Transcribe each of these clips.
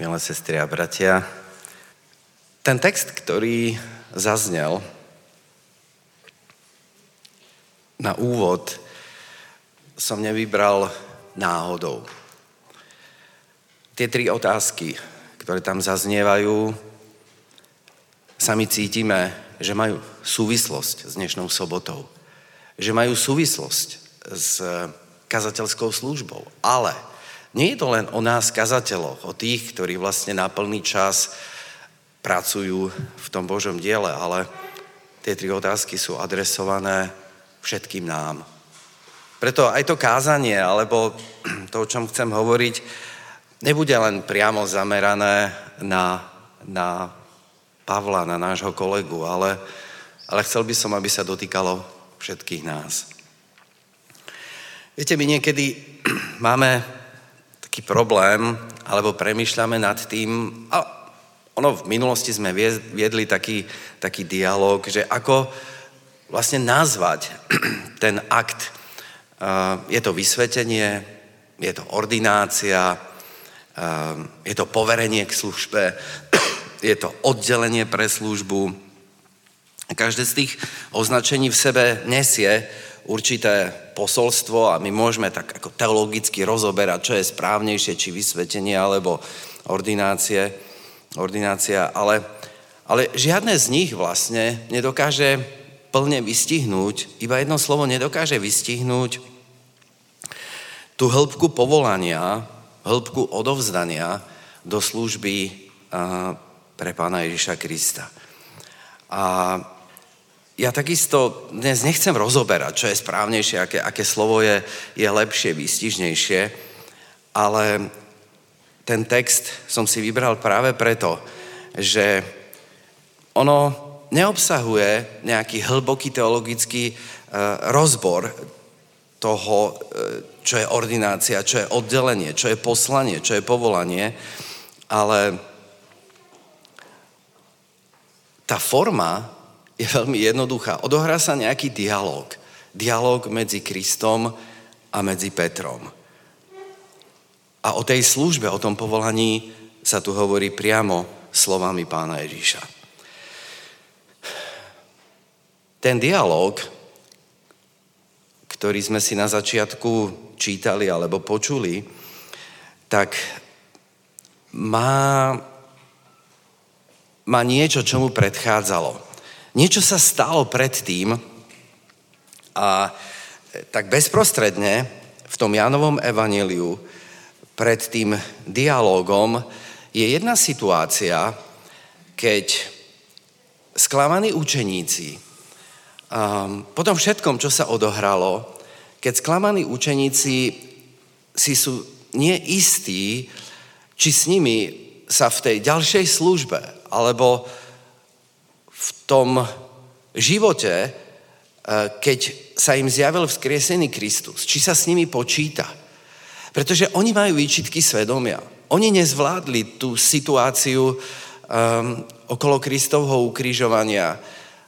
milé sestry a bratia. Ten text, ktorý zaznel na úvod, som nevybral náhodou. Tie tri otázky, ktoré tam zaznievajú, sami cítime, že majú súvislosť s dnešnou sobotou. Že majú súvislosť s kazateľskou službou. Ale nie je to len o nás, kazateľoch, o tých, ktorí vlastne na plný čas pracujú v tom Božom diele, ale tie tri otázky sú adresované všetkým nám. Preto aj to kázanie, alebo to, o čom chcem hovoriť, nebude len priamo zamerané na, na Pavla, na nášho kolegu, ale, ale chcel by som, aby sa dotýkalo všetkých nás. Viete, my niekedy máme taký problém, alebo premyšľame nad tým, a ono v minulosti sme viedli taký, taký dialog, že ako vlastne nazvať ten akt. Je to vysvetenie, je to ordinácia, je to poverenie k službe, je to oddelenie pre službu. Každé z tých označení v sebe nesie určité posolstvo a my môžeme tak ako teologicky rozoberať, čo je správnejšie, či vysvetenie alebo ordinácie, ordinácia, ale, ale žiadne z nich vlastne nedokáže plne vystihnúť, iba jedno slovo nedokáže vystihnúť tú hĺbku povolania, hĺbku odovzdania do služby pre pána Ježiša Krista. A ja takisto dnes nechcem rozoberať, čo je správnejšie, aké, aké slovo je, je lepšie, výstižnejšie, ale ten text som si vybral práve preto, že ono neobsahuje nejaký hlboký teologický uh, rozbor toho, uh, čo je ordinácia, čo je oddelenie, čo je poslanie, čo je povolanie, ale tá forma je veľmi jednoduchá. Odohrá sa nejaký dialog. Dialog medzi Kristom a medzi Petrom. A o tej službe, o tom povolaní sa tu hovorí priamo slovami pána Ježíša. Ten dialog, ktorý sme si na začiatku čítali alebo počuli, tak má, má niečo, čo mu predchádzalo. Niečo sa stalo predtým a tak bezprostredne v tom Jánovom evaníliu pred tým dialogom je jedna situácia, keď sklamaní učeníci um, po tom všetkom, čo sa odohralo, keď sklamaní učeníci si sú neistí, či s nimi sa v tej ďalšej službe alebo v tom živote, e, keď sa im zjavil vzkriesený Kristus, či sa s nimi počíta. Pretože oni majú výčitky svedomia. Oni nezvládli tú situáciu um, okolo Kristovho ukrižovania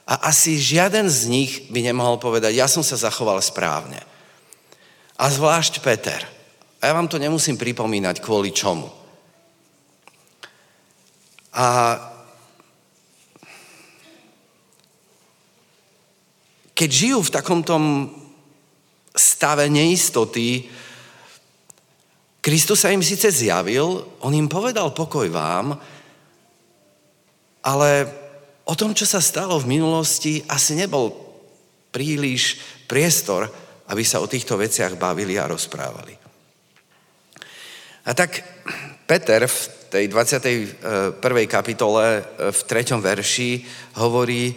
a asi žiaden z nich by nemohol povedať, ja som sa zachoval správne. A zvlášť Peter. A ja vám to nemusím pripomínať kvôli čomu. A keď žijú v takomto stave neistoty, Kristus sa im síce zjavil, on im povedal pokoj vám, ale o tom, čo sa stalo v minulosti, asi nebol príliš priestor, aby sa o týchto veciach bavili a rozprávali. A tak Peter v tej 21. kapitole v 3. verši hovorí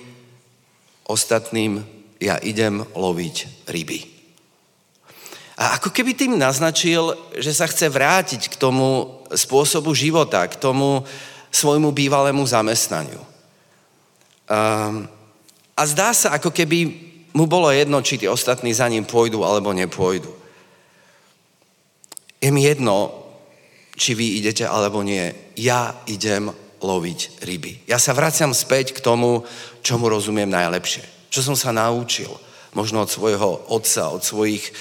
ostatným ja idem loviť ryby. A ako keby tým naznačil, že sa chce vrátiť k tomu spôsobu života, k tomu svojmu bývalému zamestnaniu. Um, a zdá sa, ako keby mu bolo jedno, či tí ostatní za ním pôjdu alebo nepôjdu. Je mi jedno, či vy idete alebo nie. Ja idem loviť ryby. Ja sa vraciam späť k tomu, čomu rozumiem najlepšie čo som sa naučil. Možno od svojho otca, od svojich e,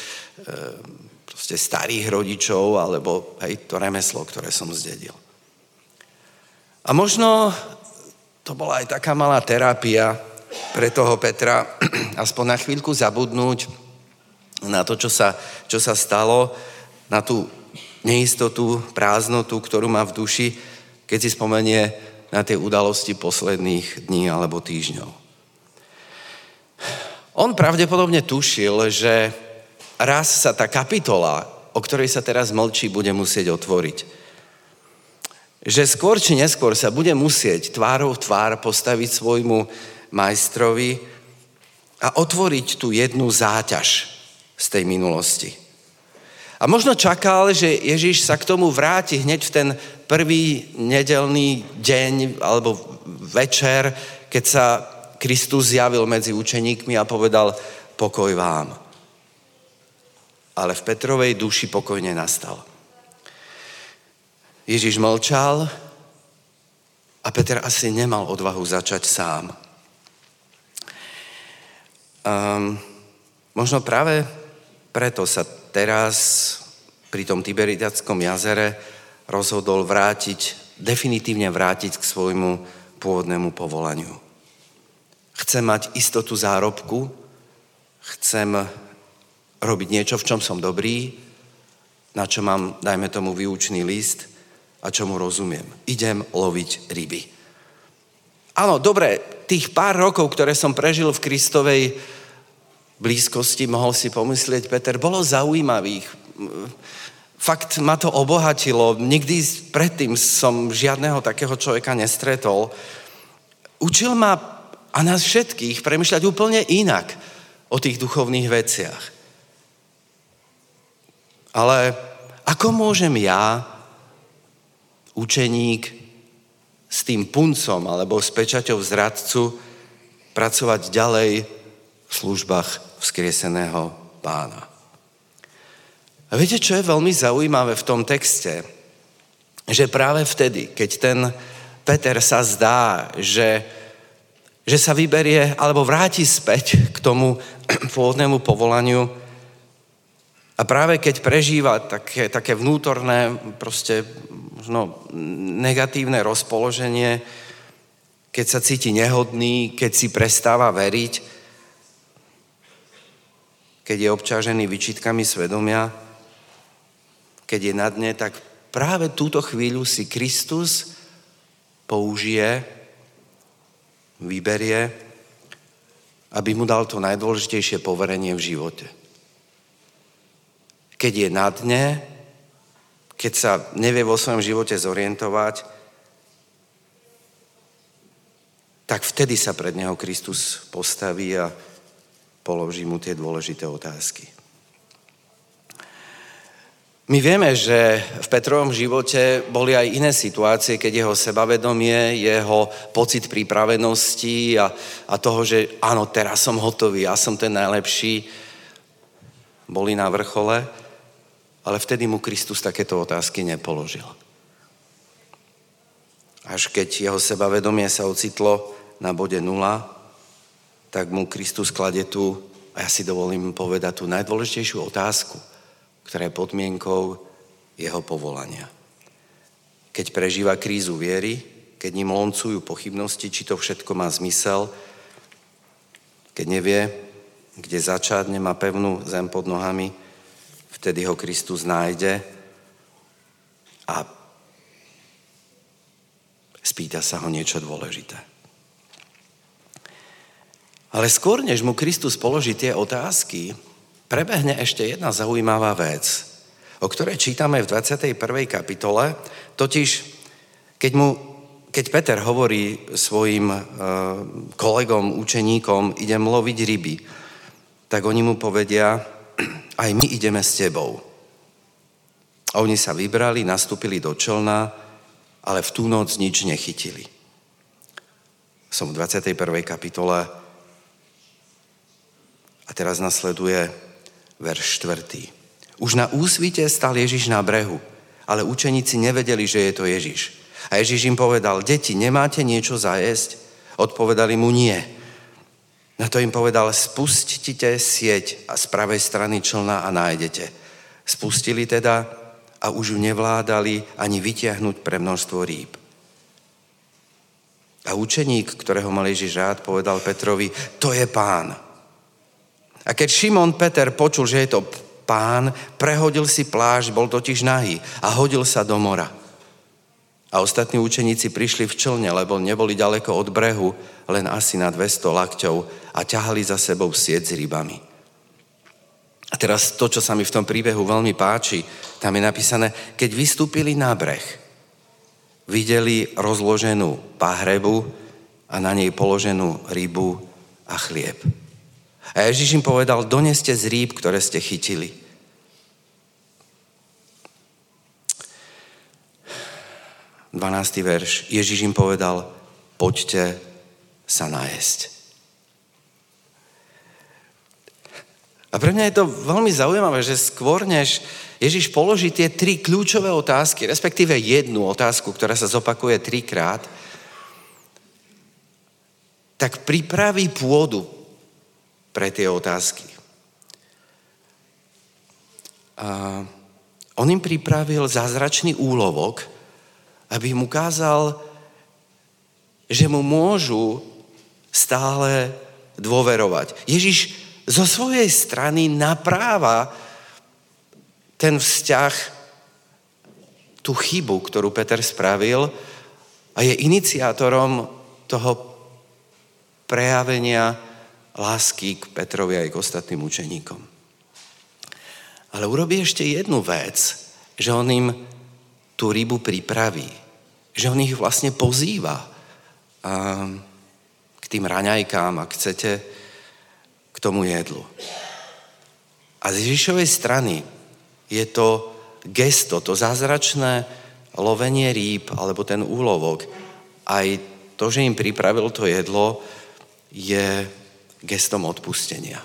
starých rodičov, alebo hej, to remeslo, ktoré som zdedil. A možno to bola aj taká malá terapia pre toho Petra, aspoň na chvíľku zabudnúť na to, čo sa, čo sa stalo, na tú neistotu, prázdnotu, ktorú má v duši, keď si spomenie na tie udalosti posledných dní alebo týždňov. On pravdepodobne tušil, že raz sa tá kapitola, o ktorej sa teraz mlčí, bude musieť otvoriť že skôr či neskôr sa bude musieť tvárou v tvár postaviť svojmu majstrovi a otvoriť tú jednu záťaž z tej minulosti. A možno čakal, že Ježiš sa k tomu vráti hneď v ten prvý nedelný deň alebo večer, keď sa Kristus zjavil medzi učeníkmi a povedal pokoj vám. Ale v Petrovej duši pokojne nastal. Ježiš mlčal a Peter asi nemal odvahu začať sám. Um, možno práve preto sa teraz pri tom Tiberidáckom jazere rozhodol vrátiť, definitívne vrátiť k svojmu pôvodnému povolaniu. Chcem mať istotu zárobku, chcem robiť niečo, v čom som dobrý, na čo mám, dajme tomu, výučný list – a čomu rozumiem. Idem loviť ryby. Áno, dobre, tých pár rokov, ktoré som prežil v Kristovej blízkosti, mohol si pomyslieť, Peter, bolo zaujímavých. Fakt ma to obohatilo. Nikdy predtým som žiadného takého človeka nestretol. Učil ma a nás všetkých premyšľať úplne inak o tých duchovných veciach. Ale ako môžem ja učeník s tým puncom alebo s pečaťou zradcu pracovať ďalej v službách vzkrieseného pána. A viete, čo je veľmi zaujímavé v tom texte? Že práve vtedy, keď ten Peter sa zdá, že, že sa vyberie alebo vráti späť k tomu pôvodnému povolaniu, a práve keď prežíva také, také vnútorné, proste možno negatívne rozpoloženie, keď sa cíti nehodný, keď si prestáva veriť, keď je obťažený vyčitkami svedomia, keď je na dne, tak práve túto chvíľu si Kristus použije, vyberie, aby mu dal to najdôležitejšie poverenie v živote keď je na dne, keď sa nevie vo svojom živote zorientovať, tak vtedy sa pred neho Kristus postaví a položí mu tie dôležité otázky. My vieme, že v Petrovom živote boli aj iné situácie, keď jeho sebavedomie, jeho pocit pripravenosti a, a toho, že áno, teraz som hotový, ja som ten najlepší, boli na vrchole. Ale vtedy mu Kristus takéto otázky nepoložil. Až keď jeho sebavedomie sa ocitlo na bode nula, tak mu Kristus klade tu, a ja si dovolím povedať, tú najdôležitejšiu otázku, ktorá je podmienkou jeho povolania. Keď prežíva krízu viery, keď ním loncujú pochybnosti, či to všetko má zmysel, keď nevie, kde začať, nemá pevnú zem pod nohami, vtedy ho Kristus nájde a spýta sa ho niečo dôležité. Ale skôr, než mu Kristus položí tie otázky, prebehne ešte jedna zaujímavá vec, o ktorej čítame v 21. kapitole, totiž keď, mu, keď Peter hovorí svojim uh, kolegom, učeníkom, idem loviť ryby, tak oni mu povedia, aj my ideme s tebou. A oni sa vybrali, nastúpili do člna, ale v tú noc nič nechytili. Som v 21. kapitole a teraz nasleduje verš 4. Už na úsvite stal Ježiš na brehu, ale učeníci nevedeli, že je to Ježiš. A Ježiš im povedal, deti, nemáte niečo zajesť? Odpovedali mu nie. Na to im povedal, spustite sieť a z pravej strany člna a nájdete. Spustili teda a už ju nevládali ani vytiahnuť pre množstvo rýb. A učeník, ktorého mal Ježiš rád, povedal Petrovi, to je pán. A keď Šimon Peter počul, že je to pán, prehodil si plášť, bol totiž nahý a hodil sa do mora. A ostatní učeníci prišli v člne, lebo neboli ďaleko od brehu, len asi na 200 lakťov a ťahali za sebou sieť s rybami. A teraz to, čo sa mi v tom príbehu veľmi páči, tam je napísané, keď vystúpili na breh, videli rozloženú pahrebu a na nej položenú rybu a chlieb. A Ježiš im povedal, doneste z rýb, ktoré ste chytili. Dvanáctý verš. Ježiš im povedal, poďte sa najesť. A pre mňa je to veľmi zaujímavé, že skôr než Ježiš položí tie tri kľúčové otázky, respektíve jednu otázku, ktorá sa zopakuje trikrát, tak pripraví pôdu pre tie otázky. A on im pripravil zázračný úlovok, aby im ukázal, že mu môžu stále dôverovať. Ježiš zo svojej strany napráva ten vzťah, tú chybu, ktorú Peter spravil a je iniciátorom toho prejavenia lásky k Petrovi aj k ostatným učeníkom. Ale urobí ešte jednu vec, že on im tú rybu pripraví. Že on ich vlastne pozýva k tým raňajkám, ak chcete, k tomu jedlu. A z Ježišovej strany je to gesto, to zázračné lovenie rýb alebo ten úlovok, aj to, že im pripravil to jedlo, je gestom odpustenia.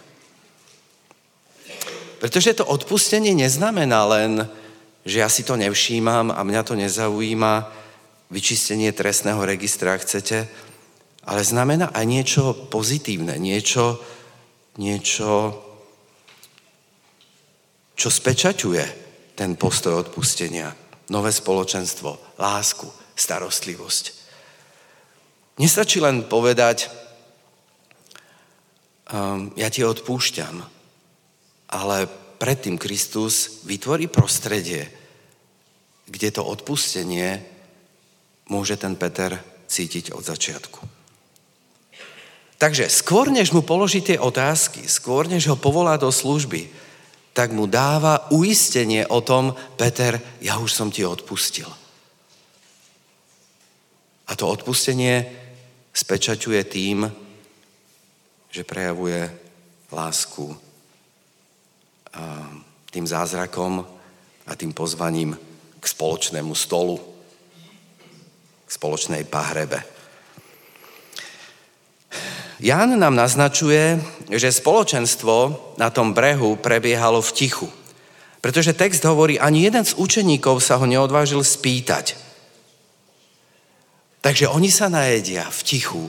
Pretože to odpustenie neznamená len, že ja si to nevšímam a mňa to nezaujíma, vyčistenie trestného registra, chcete, ale znamená aj niečo pozitívne, niečo, niečo čo spečaťuje ten postoj odpustenia. Nové spoločenstvo, lásku, starostlivosť. Nestačí len povedať, um, ja ti odpúšťam, ale predtým Kristus vytvorí prostredie, kde to odpustenie môže ten Peter cítiť od začiatku. Takže skôr, než mu položí tie otázky, skôr, než ho povolá do služby, tak mu dáva uistenie o tom, Peter, ja už som ti odpustil. A to odpustenie spečaťuje tým, že prejavuje lásku tým zázrakom a tým pozvaním k spoločnému stolu, k spoločnej pahrebe. Ján nám naznačuje, že spoločenstvo na tom brehu prebiehalo v tichu. Pretože text hovorí, ani jeden z učeníkov sa ho neodvážil spýtať. Takže oni sa najedia v tichu.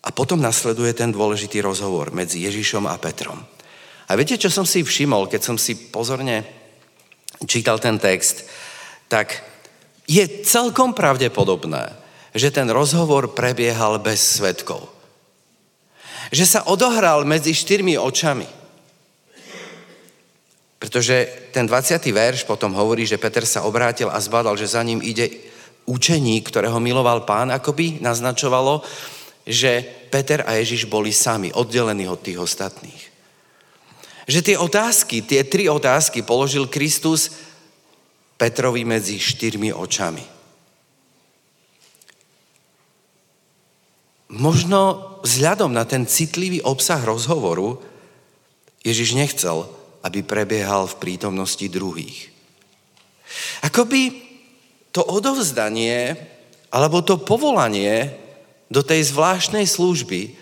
A potom nasleduje ten dôležitý rozhovor medzi Ježišom a Petrom. A viete, čo som si všimol, keď som si pozorne čítal ten text? Tak je celkom pravdepodobné, že ten rozhovor prebiehal bez svetkov. Že sa odohral medzi štyrmi očami. Pretože ten 20. verš potom hovorí, že Peter sa obrátil a zbadal, že za ním ide učeník, ktorého miloval pán, akoby naznačovalo, že Peter a Ježiš boli sami, oddelení od tých ostatných. Že tie otázky, tie tri otázky položil Kristus Petrovi medzi štyrmi očami. možno vzhľadom na ten citlivý obsah rozhovoru Ježiš nechcel, aby prebiehal v prítomnosti druhých. Akoby to odovzdanie alebo to povolanie do tej zvláštnej služby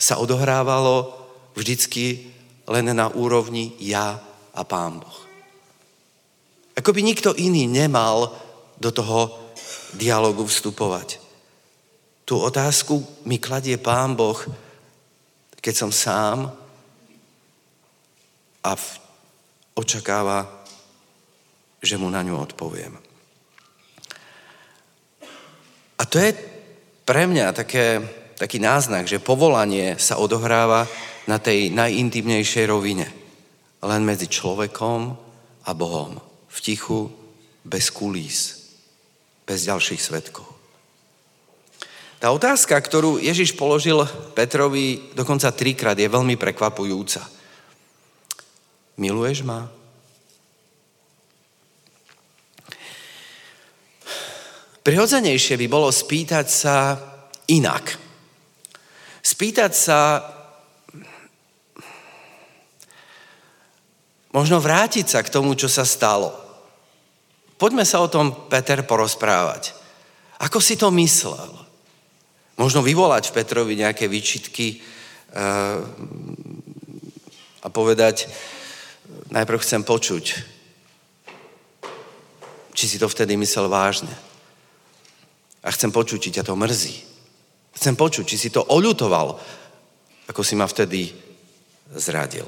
sa odohrávalo vždycky len na úrovni ja a Pán Boh. Akoby nikto iný nemal do toho dialogu vstupovať. Tú otázku mi kladie Pán Boh, keď som sám a v, očakáva, že mu na ňu odpoviem. A to je pre mňa také, taký náznak, že povolanie sa odohráva na tej najintimnejšej rovine. Len medzi človekom a Bohom. V tichu, bez kulís, bez ďalších svetkov. Tá otázka, ktorú Ježiš položil Petrovi dokonca trikrát, je veľmi prekvapujúca. Miluješ ma? Prirodzenejšie by bolo spýtať sa inak. Spýtať sa, možno vrátiť sa k tomu, čo sa stalo. Poďme sa o tom, Peter, porozprávať. Ako si to myslel? Možno vyvolať v Petrovi nejaké výčitky uh, a povedať, najprv chcem počuť, či si to vtedy myslel vážne. A chcem počuť, či ťa to mrzí. Chcem počuť, či si to oľutoval, ako si ma vtedy zradil.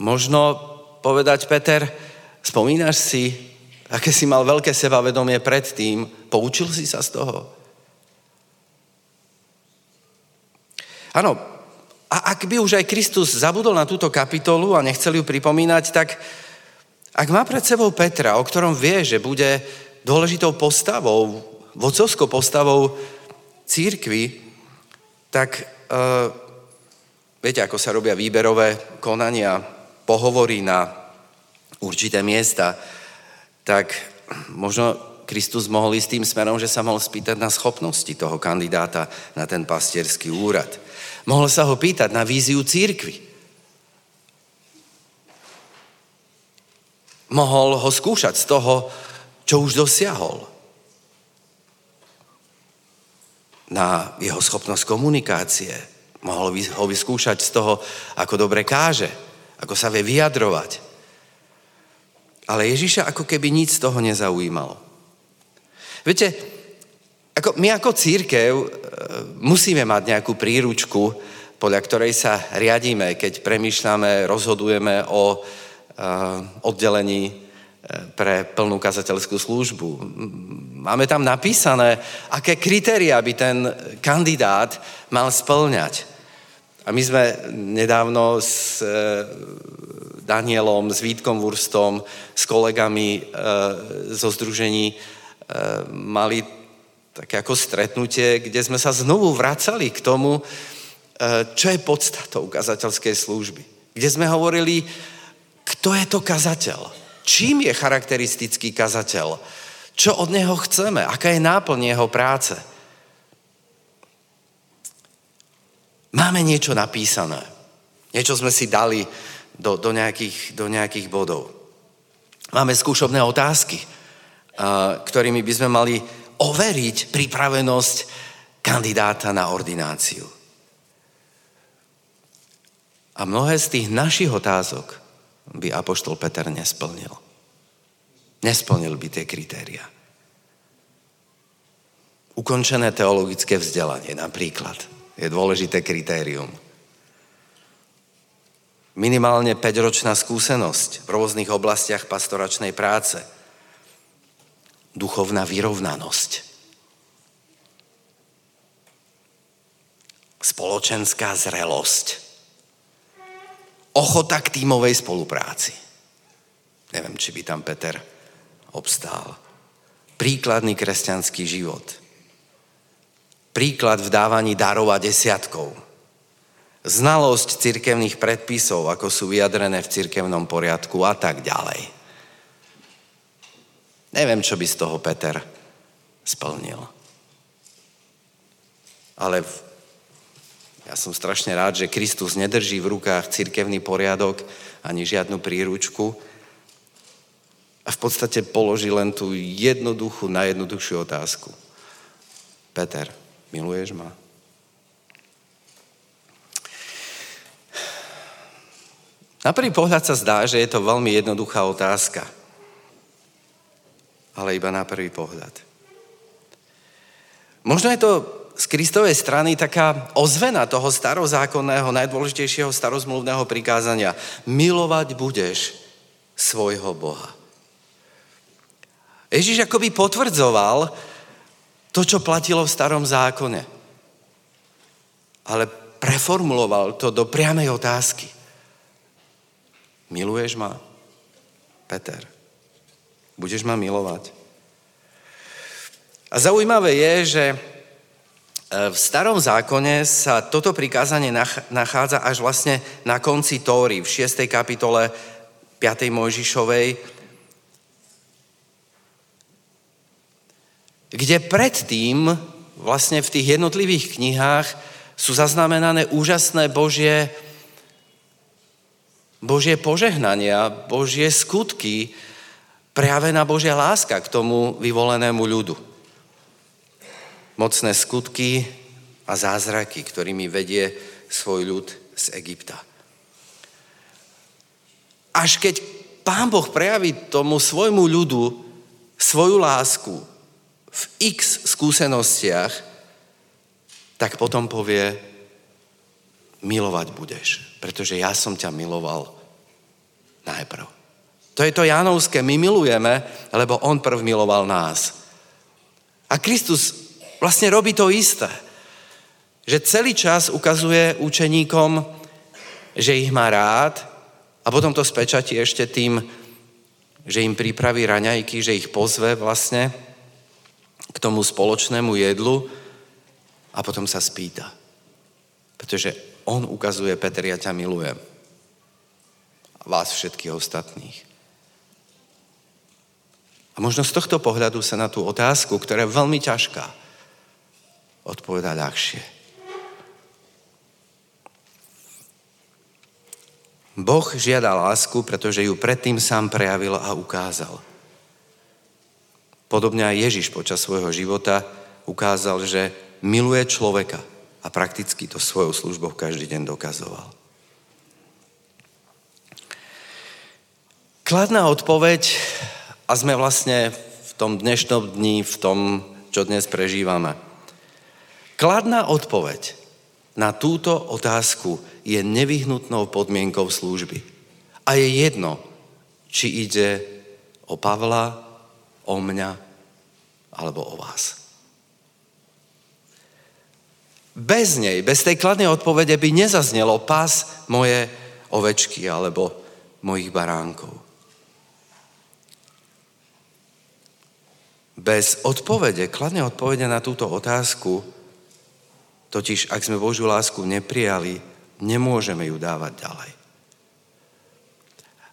Možno povedať, Peter, spomínaš si, aké si mal veľké sebavedomie predtým, poučil si sa z toho? Áno, a ak by už aj Kristus zabudol na túto kapitolu a nechcel ju pripomínať, tak ak má pred sebou Petra, o ktorom vie, že bude dôležitou postavou, vodcovskou postavou církvy, tak uh, viete, ako sa robia výberové konania, pohovorí na určité miesta, tak možno Kristus mohol ísť tým smerom, že sa mohol spýtať na schopnosti toho kandidáta na ten pastierský úrad. Mohol sa ho pýtať na víziu církvy. Mohol ho skúšať z toho, čo už dosiahol. Na jeho schopnosť komunikácie. Mohol ho vyskúšať z toho, ako dobre káže, ako sa vie vyjadrovať ale Ježiša ako keby nic z toho nezaujímalo. Viete, ako, my ako církev e, musíme mať nejakú príručku, podľa ktorej sa riadíme, keď premýšľame, rozhodujeme o uh, oddelení pre plnú kazateľskú službu. Máme tam napísané, aké kritéria by ten kandidát mal splňať. A my sme nedávno s Danielom, s Vítkom Wurstom, s kolegami e, zo združení e, mali také ako stretnutie, kde sme sa znovu vracali k tomu, e, čo je podstatou kazateľskej služby. Kde sme hovorili, kto je to kazateľ? Čím je charakteristický kazateľ? Čo od neho chceme? Aká je náplň jeho práce? Máme niečo napísané. Niečo sme si dali do, do, nejakých, do nejakých bodov. Máme skúšobné otázky, ktorými by sme mali overiť pripravenosť kandidáta na ordináciu. A mnohé z tých našich otázok by Apoštol Peter nesplnil. Nesplnil by tie kritéria. Ukončené teologické vzdelanie napríklad je dôležité kritérium minimálne 5-ročná skúsenosť v rôznych oblastiach pastoračnej práce, duchovná vyrovnanosť, spoločenská zrelosť, ochota k tímovej spolupráci. Neviem, či by tam Peter obstál. Príkladný kresťanský život. Príklad v dávaní darov a desiatkov znalosť cirkevných predpisov, ako sú vyjadrené v cirkevnom poriadku a tak ďalej. Neviem, čo by z toho Peter splnil. Ale ja som strašne rád, že Kristus nedrží v rukách cirkevný poriadok ani žiadnu príručku a v podstate položí len tú jednoduchú, najjednoduchšiu otázku. Peter, miluješ ma? Na prvý pohľad sa zdá, že je to veľmi jednoduchá otázka. Ale iba na prvý pohľad. Možno je to z Kristovej strany taká ozvena toho starozákonného, najdôležitejšieho starozmluvného prikázania. Milovať budeš svojho Boha. Ježiš akoby potvrdzoval to, čo platilo v starom zákone. Ale preformuloval to do priamej otázky. Miluješ ma, Peter? Budeš ma milovať? A zaujímavé je, že v starom zákone sa toto prikázanie nachádza až vlastne na konci Tóry, v 6. kapitole 5. Mojžišovej, kde predtým vlastne v tých jednotlivých knihách sú zaznamenané úžasné Božie, Božie požehnania, Božie skutky, prejavená Božia láska k tomu vyvolenému ľudu. Mocné skutky a zázraky, ktorými vedie svoj ľud z Egypta. Až keď Pán Boh prejaví tomu svojmu ľudu svoju lásku, v x skúsenostiach, tak potom povie, milovať budeš, pretože ja som ťa miloval najprv. To je to Jánovské, my milujeme, lebo on prv miloval nás. A Kristus vlastne robí to isté. Že celý čas ukazuje učeníkom, že ich má rád a potom to spečatí ešte tým, že im pripraví raňajky, že ich pozve vlastne k tomu spoločnému jedlu a potom sa spýta. Pretože on ukazuje, Peter, ja ťa milujem. A vás všetkých ostatných. A možno z tohto pohľadu sa na tú otázku, ktorá je veľmi ťažká, odpoveda ľahšie. Boh žiada lásku, pretože ju predtým sám prejavil a ukázal. Podobne aj Ježiš počas svojho života ukázal, že miluje človeka a prakticky to svojou službou každý deň dokazoval. Kladná odpoveď, a sme vlastne v tom dnešnom dni, v tom, čo dnes prežívame. Kladná odpoveď na túto otázku je nevyhnutnou podmienkou služby. A je jedno, či ide o Pavla, o mňa alebo o vás. Bez nej, bez tej kladnej odpovede by nezaznelo pás moje ovečky alebo mojich baránkov. Bez odpovede, kladnej odpovede na túto otázku, totiž ak sme Božiu lásku neprijali, nemôžeme ju dávať ďalej.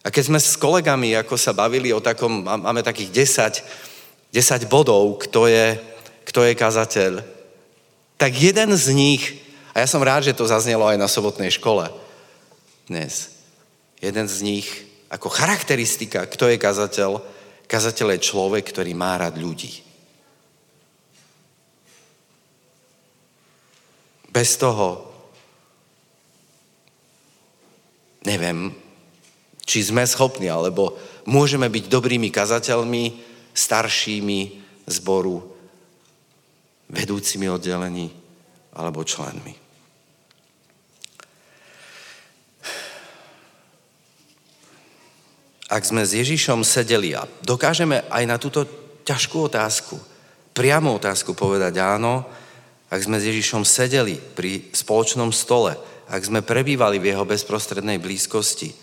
A keď sme s kolegami, ako sa bavili o takom, máme takých 10, 10 bodov, kto je, kto je kazateľ, tak jeden z nich, a ja som rád, že to zaznelo aj na sobotnej škole dnes, jeden z nich, ako charakteristika, kto je kazateľ, kazateľ je človek, ktorý má rád ľudí. Bez toho, neviem, či sme schopní, alebo môžeme byť dobrými kazateľmi, staršími zboru, vedúcimi oddelení alebo členmi. Ak sme s Ježišom sedeli a dokážeme aj na túto ťažkú otázku, priamu otázku povedať áno, ak sme s Ježišom sedeli pri spoločnom stole, ak sme prebývali v jeho bezprostrednej blízkosti,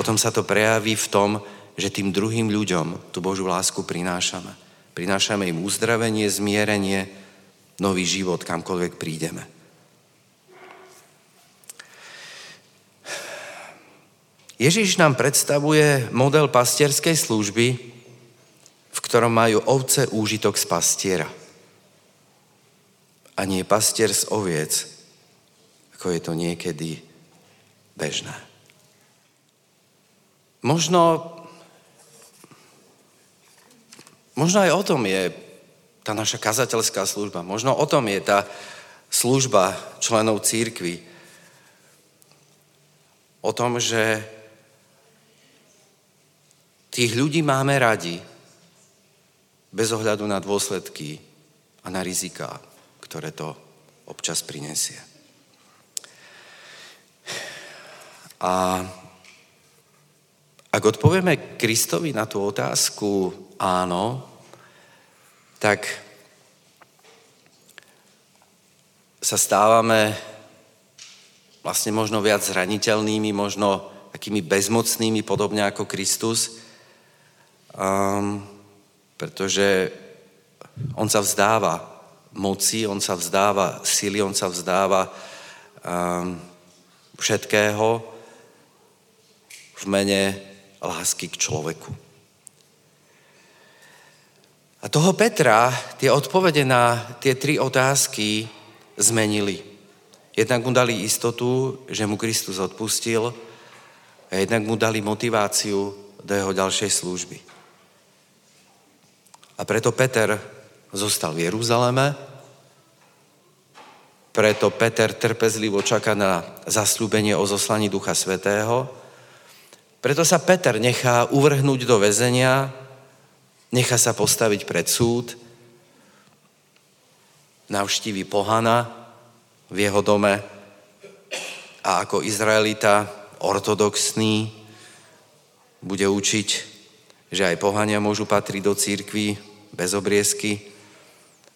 potom sa to prejaví v tom, že tým druhým ľuďom tú Božú lásku prinášame. Prinášame im uzdravenie, zmierenie, nový život, kamkoľvek prídeme. Ježiš nám predstavuje model pastierskej služby, v ktorom majú ovce úžitok z pastiera. A nie pastier z oviec, ako je to niekedy bežné. Možno, možno aj o tom je tá naša kazateľská služba. Možno o tom je tá služba členov církvy. O tom, že tých ľudí máme radi bez ohľadu na dôsledky a na rizika, ktoré to občas prinesie. A ak odpovieme Kristovi na tú otázku, áno, tak sa stávame vlastne možno viac zraniteľnými, možno takými bezmocnými, podobne ako Kristus, um, pretože on sa vzdáva moci, on sa vzdáva sily, on sa vzdáva um, všetkého v mene lásky k človeku. A toho Petra tie odpovede na tie tri otázky zmenili. Jednak mu dali istotu, že mu Kristus odpustil a jednak mu dali motiváciu do jeho ďalšej služby. A preto Peter zostal v Jeruzaleme, preto Peter trpezlivo čaká na zaslúbenie o zoslaní Ducha Svetého, preto sa Peter nechá uvrhnúť do väzenia, nechá sa postaviť pred súd, navštívi pohana v jeho dome a ako Izraelita ortodoxný bude učiť, že aj pohania môžu patriť do církvy bez obriezky.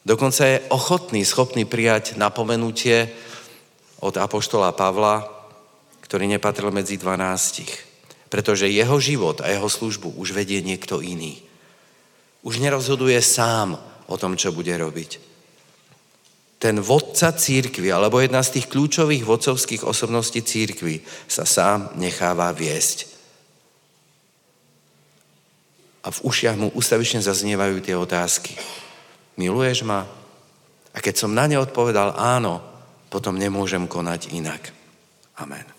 Dokonca je ochotný, schopný prijať napomenutie od apoštola Pavla, ktorý nepatril medzi dvanástich. Pretože jeho život a jeho službu už vedie niekto iný. Už nerozhoduje sám o tom, čo bude robiť ten vodca církvy, alebo jedna z tých kľúčových vodcovských osobností církvy sa sám necháva viesť. A v ušiach mu ustavične zaznievajú tie otázky. Miluješ ma? A keď som na ne odpovedal áno, potom nemôžem konať inak. Amen.